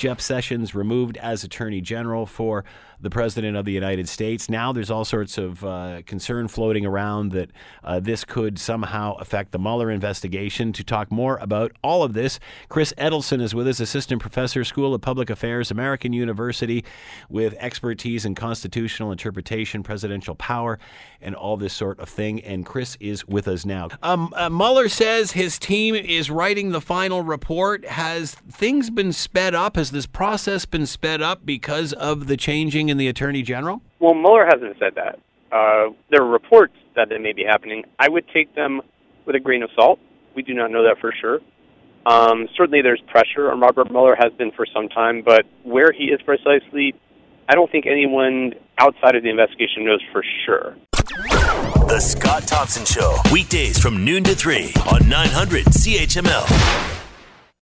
Jeff Sessions removed as Attorney General for the President of the United States. Now there's all sorts of uh, concern floating around that uh, this could somehow affect the Mueller investigation. To talk more about all of this, Chris Edelson is with us, Assistant Professor, School of Public Affairs, American University, with expertise in constitutional interpretation, presidential power, and all this sort of thing. And Chris is with us now. Um, uh, Mueller says his team is writing the final report. Has things been sped up? Has this process been sped up because of the changing in the Attorney General? Well, Mueller hasn't said that. Uh, there are reports that it may be happening. I would take them with a grain of salt. We do not know that for sure. Um, certainly, there's pressure on Robert Mueller, has been for some time, but where he is precisely, I don't think anyone outside of the investigation knows for sure. The Scott Thompson Show, weekdays from noon to 3 on 900 CHML.